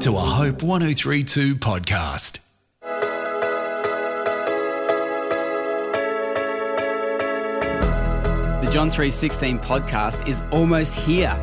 to a Hope 1032 podcast. The John 316 podcast is almost here.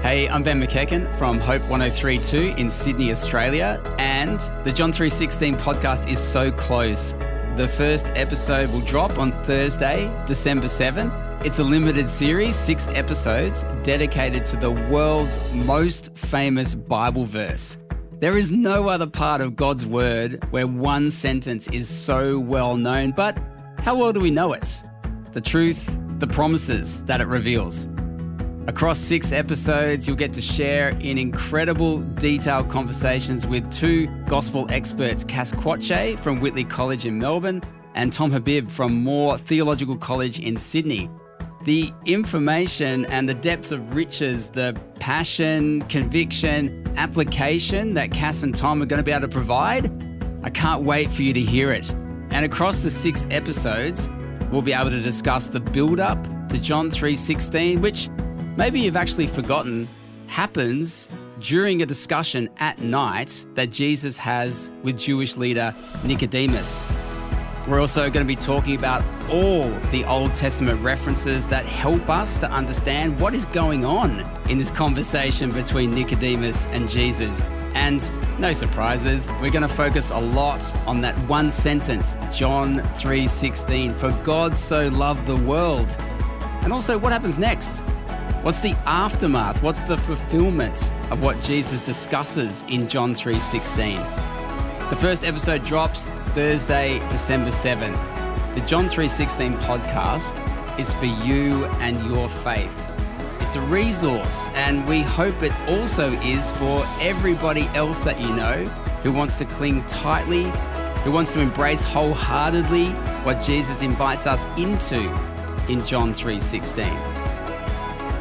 Hey, I'm Ben McEachen from Hope 1032 in Sydney, Australia, and the John 316 podcast is so close. The first episode will drop on Thursday, December 7. It's a limited series, six episodes, dedicated to the world's most famous Bible verse. There is no other part of God's Word where one sentence is so well known, but how well do we know it? The truth, the promises that it reveals. Across six episodes, you'll get to share in incredible, detailed conversations with two gospel experts, Cass Kwakye from Whitley College in Melbourne and Tom Habib from Moore Theological College in Sydney. The information and the depths of riches, the passion, conviction, application that Cass and Tom are going to be able to provide, I can't wait for you to hear it. And across the six episodes, we'll be able to discuss the build up to John 3:16, which maybe you've actually forgotten happens during a discussion at night that Jesus has with Jewish leader Nicodemus. We're also going to be talking about all the Old Testament references that help us to understand what is going on in this conversation between Nicodemus and Jesus. And no surprises, we're going to focus a lot on that one sentence, John 3:16, for God so loved the world. And also what happens next? What's the aftermath? What's the fulfillment of what Jesus discusses in John 3:16? The first episode drops Thursday, December 7th. The John 3:16 podcast is for you and your faith. It's a resource, and we hope it also is for everybody else that you know who wants to cling tightly, who wants to embrace wholeheartedly what Jesus invites us into in John 3:16.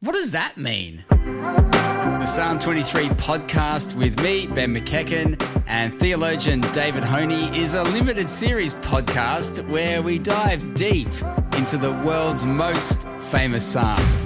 What does that mean? The Psalm 23 podcast with me, Ben McEachen, and theologian David Honey is a limited series podcast where we dive deep into the world's most famous psalm.